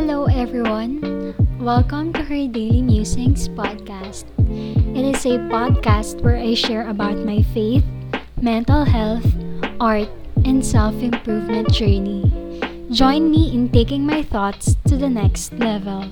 Hello, everyone. Welcome to her Daily Musings podcast. It is a podcast where I share about my faith, mental health, art, and self improvement journey. Join me in taking my thoughts to the next level.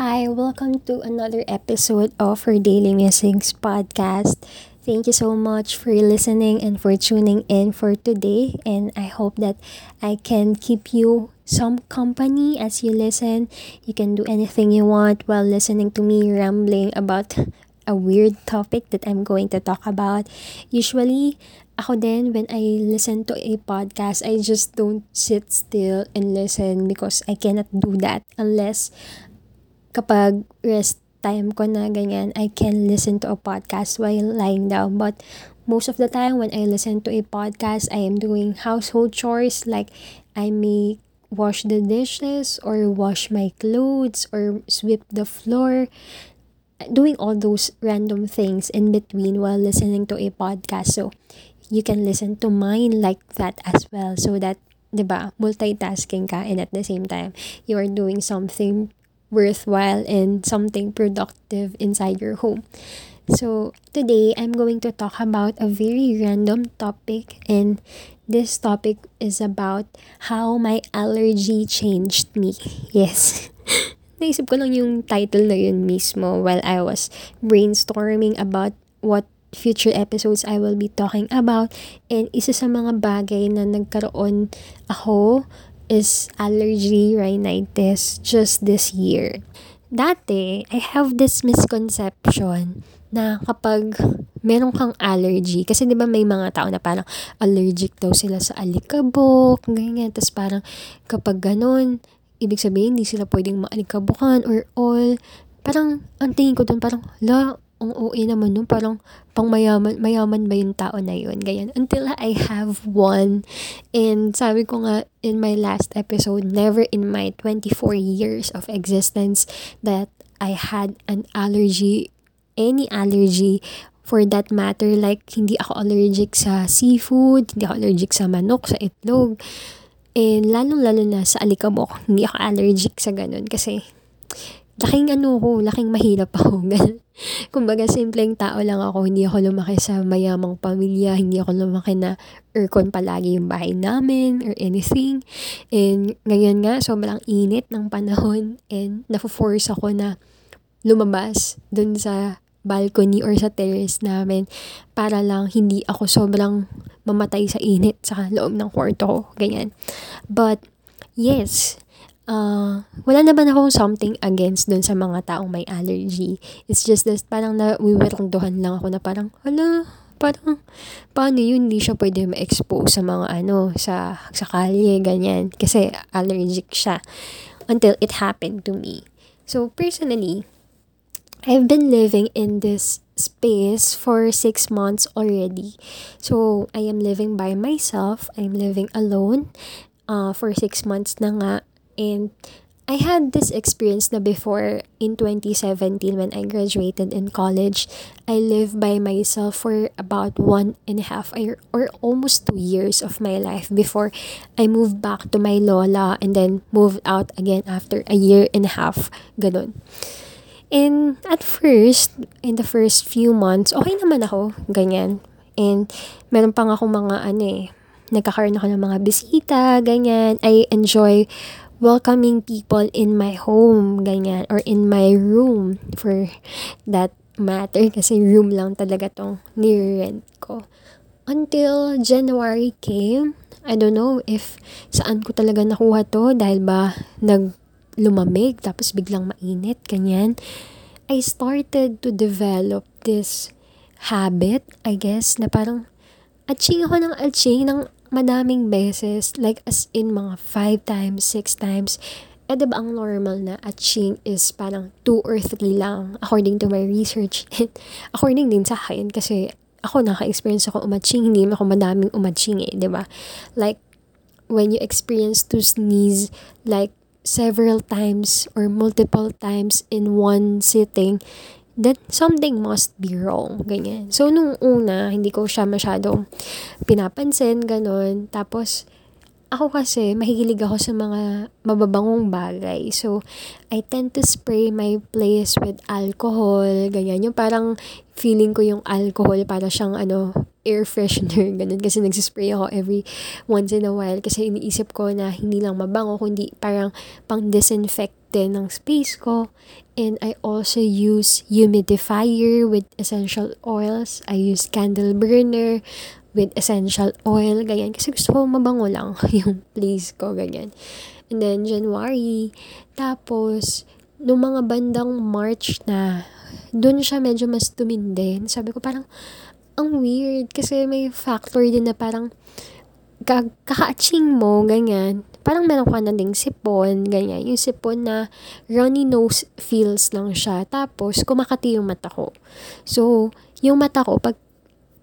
Hi, welcome to another episode of her Daily Musings podcast. Thank you so much for listening and for tuning in for today. And I hope that I can keep you some company as you listen. You can do anything you want while listening to me rambling about a weird topic that I'm going to talk about. Usually, ako din, when I listen to a podcast, I just don't sit still and listen because I cannot do that unless kapag rest time ko na ganyan, I can listen to a podcast while lying down. But most of the time when I listen to a podcast, I am doing household chores like I may wash the dishes or wash my clothes or sweep the floor. Doing all those random things in between while listening to a podcast. So you can listen to mine like that as well. So that ba multitasking ka and at the same time you are doing something worthwhile and something productive inside your home. So, today I'm going to talk about a very random topic, and this topic is about how my allergy changed me. Yes. Naisip ko lang yung title na yun mismo while I was brainstorming about what future episodes I will be talking about. And isa sa mga bagay na nagkaroon ako is allergy rhinitis just this year. Dati, I have this misconception na kapag meron kang allergy, kasi di ba may mga tao na parang allergic daw sila sa alikabok, ganyan. Tapos parang kapag ganun, ibig sabihin hindi sila pwedeng maalikabukan or all. Parang, ang tingin ko dun parang, la, ang OA naman nun, parang pang mayaman, mayaman ba yung tao na yun, ganyan. Until I have one, and sabi ko nga in my last episode, never in my 24 years of existence that I had an allergy, any allergy for that matter, like hindi ako allergic sa seafood, hindi ako allergic sa manok, sa itlog, and lalong-lalo na sa alikabok, hindi ako allergic sa ganun kasi laking ano ko, laking mahirap ako. Kumbaga, simpleng tao lang ako. Hindi ako lumaki sa mayamang pamilya. Hindi ako lumaki na aircon palagi yung bahay namin or anything. And ngayon nga, sobrang init ng panahon. And nafo-force ako na lumabas dun sa balcony or sa terrace namin para lang hindi ako sobrang mamatay sa init sa loob ng kwarto ko. Ganyan. But, yes, uh, wala naman akong something against dun sa mga taong may allergy. It's just that parang nawiwirangduhan lang ako na parang, hala, parang, paano yun, hindi siya pwede ma-expose sa mga ano, sa, sa kalye, ganyan. Kasi allergic siya. Until it happened to me. So, personally, I've been living in this space for six months already. So, I am living by myself. I'm living alone uh, for six months na nga. And I had this experience na before in 2017 when I graduated in college. I lived by myself for about one and a half or almost two years of my life before I moved back to my lola and then moved out again after a year and a half. Ganun. And at first, in the first few months, okay naman ako. Ganyan. And meron pang ako mga ano eh, nagkakaroon ako ng mga bisita, ganyan. I enjoy welcoming people in my home, ganyan, or in my room for that matter kasi room lang talaga tong ni-rent ko. Until January came, I don't know if saan ko talaga nakuha to dahil ba nag lumamig tapos biglang mainit, ganyan. I started to develop this habit, I guess, na parang atching ako ng atching ng madaming beses, like as in mga 5 times, 6 times, eh diba ang normal na atching is parang 2 or 3 lang according to my research. according din sa akin kasi ako naka-experience ako umatching, hindi ako madaming umatching eh, diba? Like, when you experience to sneeze like several times or multiple times in one sitting, that something must be wrong. Ganyan. So, nung una, hindi ko siya masyadong pinapansin, ganun. Tapos, ako kasi, mahilig ako sa mga mababangong bagay. So, I tend to spray my place with alcohol, ganyan. Yung parang feeling ko yung alcohol para siyang ano, air freshener, ganun. Kasi nagsispray ako every once in a while. Kasi iniisip ko na hindi lang mabango, kundi parang pang disinfect din ng space ko. And I also use humidifier with essential oils. I use candle burner with essential oil, ganyan. Kasi gusto ko mabango lang yung place ko, ganyan. And then, January. Tapos, nung mga bandang March na, dun siya medyo mas tumindin. Sabi ko parang, ang weird. Kasi may factor din na parang, kaka-aching mo, ganyan parang meron ka na ding sipon, ganyan. Yung sipon na runny nose feels lang siya. Tapos, kumakati yung mata ko. So, yung mata ko, pag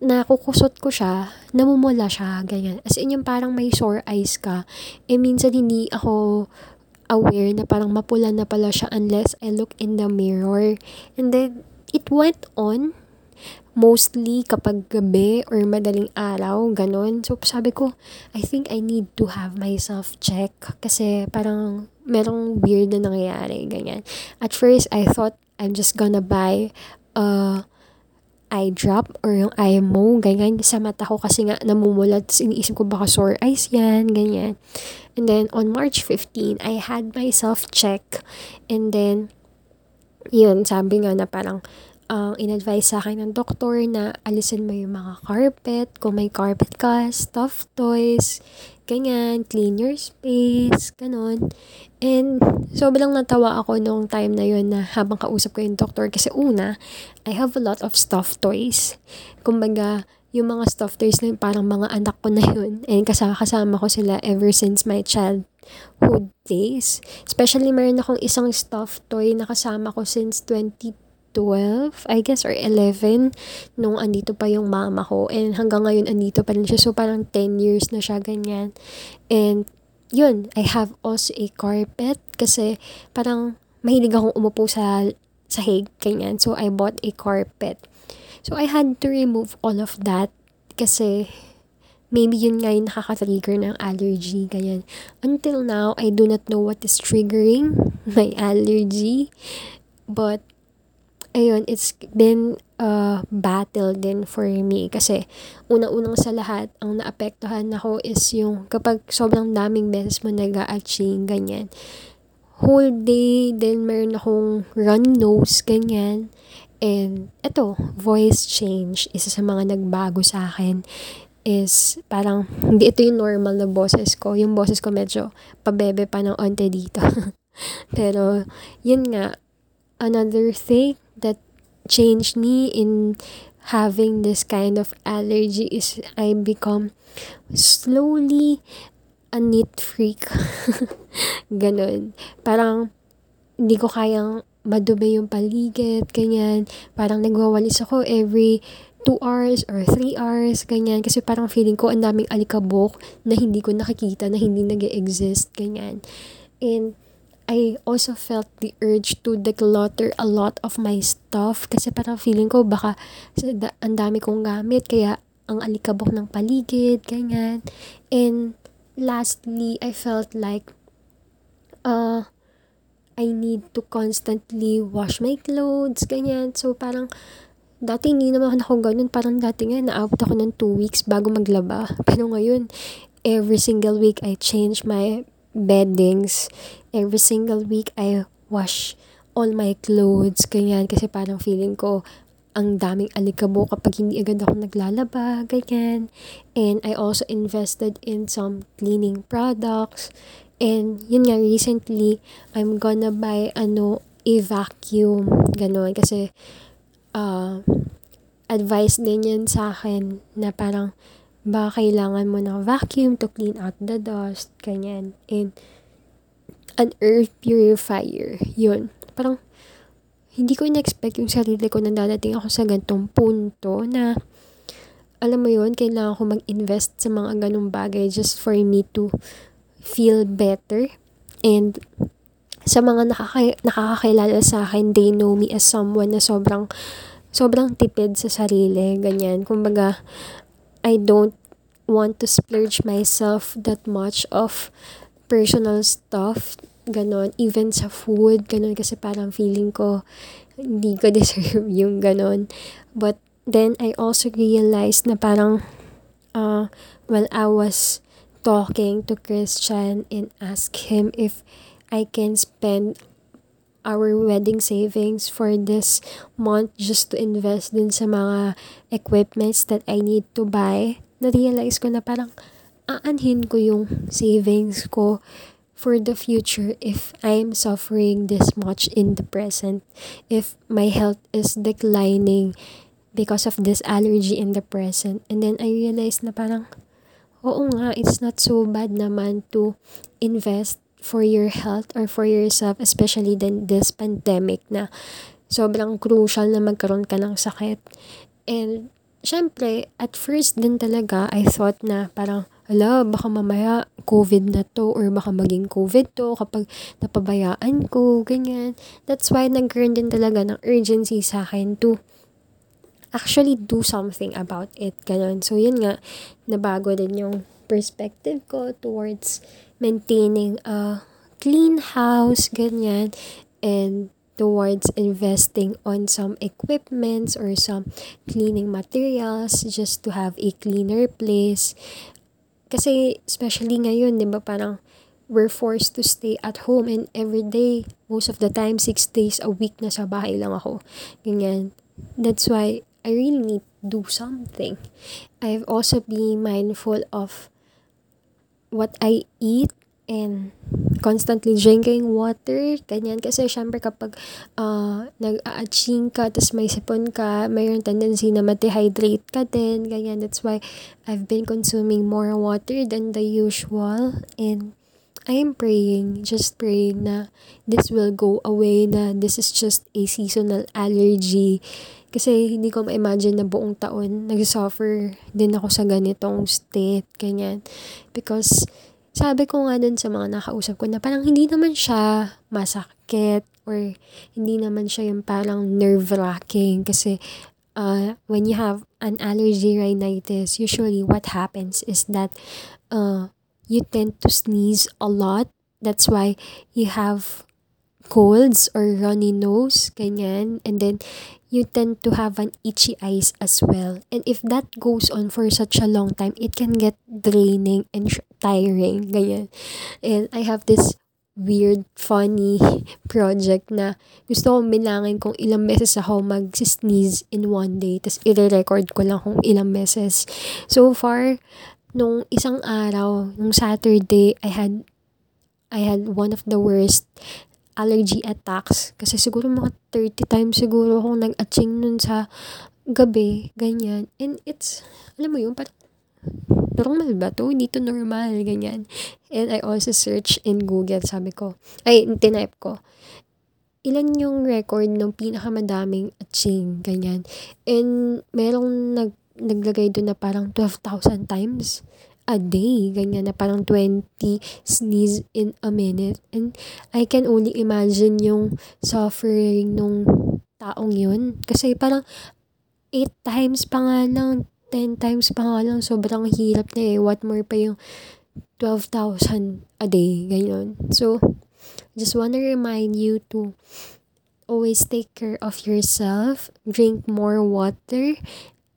nakukusot ko siya, namumula siya, ganyan. As in, yung parang may sore eyes ka. Eh, minsan hindi ako aware na parang mapula na pala siya unless I look in the mirror. And then, it went on mostly kapag gabi or madaling araw, ganun. So, sabi ko, I think I need to have myself check kasi parang merong weird na nangyayari, ganyan. At first, I thought I'm just gonna buy a eye drop or yung eye mo, ganyan, sa mata ko kasi nga namumulat. Tapos iniisip ko baka sore eyes yan, ganyan. And then, on March 15, I had myself check. And then, yun, sabi nga na parang, ang uh, in-advise sa akin ng doktor na alisin mo yung mga carpet, kung may carpet ka, stuffed toys, ganyan, clean your space, ganon. And sobrang natawa ako nung time na yun na habang kausap ko yung doktor kasi una, I have a lot of stuffed toys. Kumbaga, yung mga stuffed toys na parang mga anak ko na yun. And kasama-kasama ko sila ever since my childhood days. Especially meron akong isang stuffed toy na kasama ko since 20 12, I guess, or 11, nung andito pa yung mama ko. And hanggang ngayon, andito pa rin siya. So, parang 10 years na siya, ganyan. And, yun, I have also a carpet kasi parang mahilig akong umupo sa sahig, ganyan. So, I bought a carpet. So, I had to remove all of that kasi maybe yun nga yung nakaka-trigger ng allergy, ganyan. Until now, I do not know what is triggering my allergy. But, ayun, it's been a battle din for me kasi una-unang sa lahat, ang naapektuhan ako is yung kapag sobrang daming beses mo nag-a-aching, ganyan. Whole day, then meron akong run nose, ganyan. And eto, voice change, isa sa mga nagbago sa akin is parang hindi ito yung normal na boses ko. Yung boses ko medyo pabebe pa ng onte dito. Pero, yun nga, another thing that changed me in having this kind of allergy is I become slowly a neat freak. Ganon. Parang hindi ko kayang madumi yung paligid, ganyan. Parang nagwawalis ako every 2 hours or 3 hours, ganyan. Kasi parang feeling ko ang daming alikabok na hindi ko nakikita, na hindi nag exist ganyan. And I also felt the urge to declutter a lot of my stuff kasi parang feeling ko baka ang dami kong gamit kaya ang alikabok ng paligid, ganyan. And lastly, I felt like uh, I need to constantly wash my clothes, ganyan. So parang dati hindi naman ako ganun. Parang dati nga naabot ako ng 2 weeks bago maglaba. Pero ngayon, every single week I change my beddings. Every single week, I wash all my clothes, ganyan. Kasi parang feeling ko, ang daming alikabo kapag hindi agad ako naglalaba, ganyan. And I also invested in some cleaning products. And yun nga, recently, I'm gonna buy, ano, a vacuum, ganon. Kasi, uh, advice din yan sa akin na parang, baka kailangan mo ng vacuum to clean out the dust, ganyan. And, an air purifier, yun. Parang, hindi ko in-expect yung sarili ko na dadating ako sa gantong punto na, alam mo yun, kailangan ko mag-invest sa mga ganong bagay just for me to feel better. And, sa mga nakaka- nakakakilala sa akin, they know me as someone na sobrang, sobrang tipid sa sarili, ganyan. Kumbaga, I don't want to splurge myself that much of personal stuff. Ganon. Even sa food. Ganon. Kasi parang feeling ko hindi ko deserve yung ganon. But then I also realized na parang uh, while I was talking to Christian and ask him if I can spend our wedding savings for this month just to invest din sa mga equipments that I need to buy, na-realize ko na parang aanhin ko yung savings ko for the future if I'm suffering this much in the present, if my health is declining because of this allergy in the present. And then I realized na parang, oo nga, it's not so bad naman to invest for your health or for yourself, especially then this pandemic na sobrang crucial na magkaroon ka ng sakit. And, syempre, at first din talaga, I thought na parang, ala, baka mamaya COVID na to or baka maging COVID to kapag napabayaan ko, ganyan. That's why nagkaroon din talaga ng urgency sa akin to actually do something about it. Ganon. So, yun nga, nabago din yung perspective ko towards maintaining a clean house, ganyan, and towards investing on some equipments or some cleaning materials just to have a cleaner place. Kasi, especially ngayon, di ba, parang we're forced to stay at home and every day, most of the time, six days a week na sa bahay lang ako. Ganyan. That's why I really need to do something. I've also been mindful of what I eat and constantly drinking water, ganyan. Kasi syempre kapag uh, nag-a-aching ka, tapos may sipon ka, mayroon tendency na ma-dehydrate ka din, ganyan. That's why I've been consuming more water than the usual. And I am praying, just praying na this will go away, na this is just a seasonal allergy. Kasi hindi ko ma-imagine na buong taon nag-suffer din ako sa ganitong state, ganyan. Because sabi ko nga dun sa mga nakausap ko na parang hindi naman siya masakit or hindi naman siya yung parang nerve-wracking kasi uh, when you have an allergy rhinitis, usually what happens is that uh, you tend to sneeze a lot. That's why you have colds or runny nose, ganyan. And then, you tend to have an itchy eyes as well. And if that goes on for such a long time, it can get draining and tiring. Ganyan. And I have this weird, funny project na gusto kong bilangin kung ilang beses ako mag-sneeze in one day. Tapos i-record ko lang kung ilang beses. So far, nung isang araw, nung Saturday, I had I had one of the worst allergy attacks. Kasi siguro mga 30 times siguro akong nag-atching nun sa gabi, ganyan. And it's, alam mo yun, parang, normal ba to? Hindi to normal, ganyan. And I also search in Google, sabi ko, ay, tinype ko, ilan yung record ng pinakamadaming atching, ganyan. And merong nag, naglagay doon na parang 12,000 times a day, ganyan na parang 20 sneeze in a minute. And I can only imagine yung suffering nung taong yun. Kasi parang 8 times pa nga lang, 10 times pa nga lang, sobrang hirap na eh. What more pa yung 12,000 a day, ganyan. So, just wanna remind you to always take care of yourself, drink more water,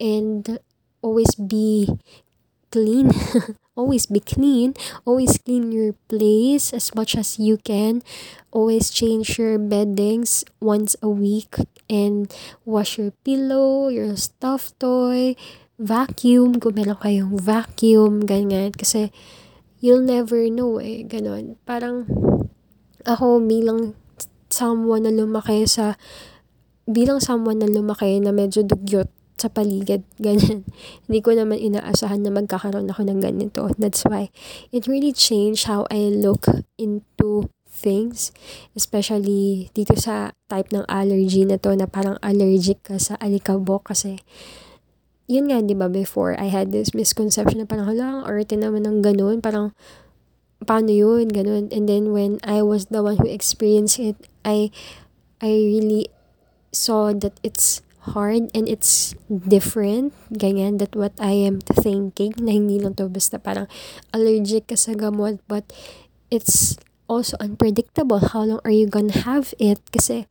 and always be clean. always be clean. Always clean your place as much as you can. Always change your beddings once a week and wash your pillow, your stuffed toy, vacuum kung meron kayong vacuum, ganyan. Kasi you'll never know eh, ganon. Parang ako bilang someone na lumaki sa bilang someone na lumaki na medyo dugyot sa paligid, ganyan. Hindi ko naman inaasahan na magkakaroon ako ng ganito. That's why it really changed how I look into things, especially dito sa type ng allergy na to na parang allergic ka sa alikabok kasi yun nga, di ba, before, I had this misconception na parang, hala, arte naman ng ganun, parang, paano yun, ganun. And then, when I was the one who experienced it, I, I really saw that it's hard and it's different, ganyan, that what I am thinking, na hindi lang to basta parang allergic ka sa gamot, but it's also unpredictable. How long are you gonna have it? Kasi,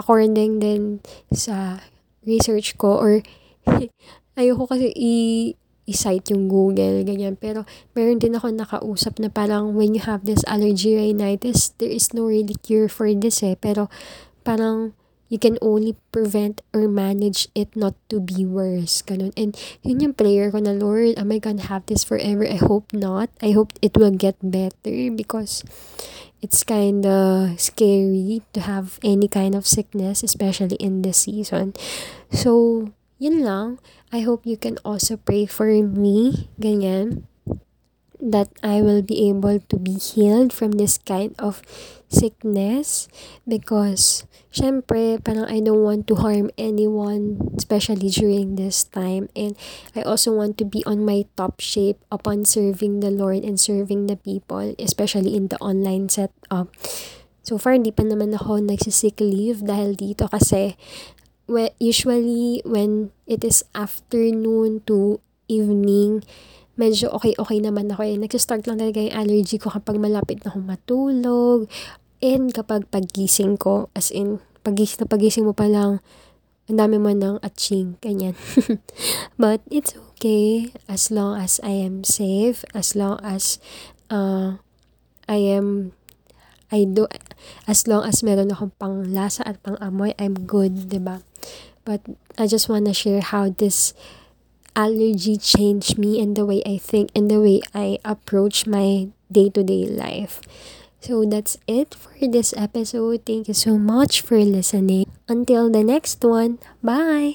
according din sa research ko, or ayoko kasi i- i-cite yung Google, ganyan. Pero, meron din ako nakausap na parang when you have this allergy rhinitis, there is no really cure for this eh. Pero, parang, you can only prevent or manage it not to be worse. Ganun. And, yun yung prayer ko na, Lord, am I gonna have this forever? I hope not. I hope it will get better because it's kind of scary to have any kind of sickness, especially in this season. So, yun lang. I hope you can also pray for me, ganyan, that I will be able to be healed from this kind of sickness because syempre parang I don't want to harm anyone especially during this time. And I also want to be on my top shape upon serving the Lord and serving the people especially in the online setup. So far hindi pa naman ako nagsisick leave dahil dito kasi usually when it is afternoon to evening, medyo okay-okay naman ako eh. Nagsistart lang talaga yung allergy ko kapag malapit na akong matulog. And kapag pagising ko, as in, pagising na pagising mo pa lang, ang dami mo ng atching, ganyan. But it's okay as long as I am safe, as long as uh, I am I do as long as meron akong pang lasa at pang amoy, I'm good, 'di ba? But I just want to share how this allergy changed me and the way I think and the way I approach my day-to-day life. So that's it for this episode. Thank you so much for listening. Until the next one, bye.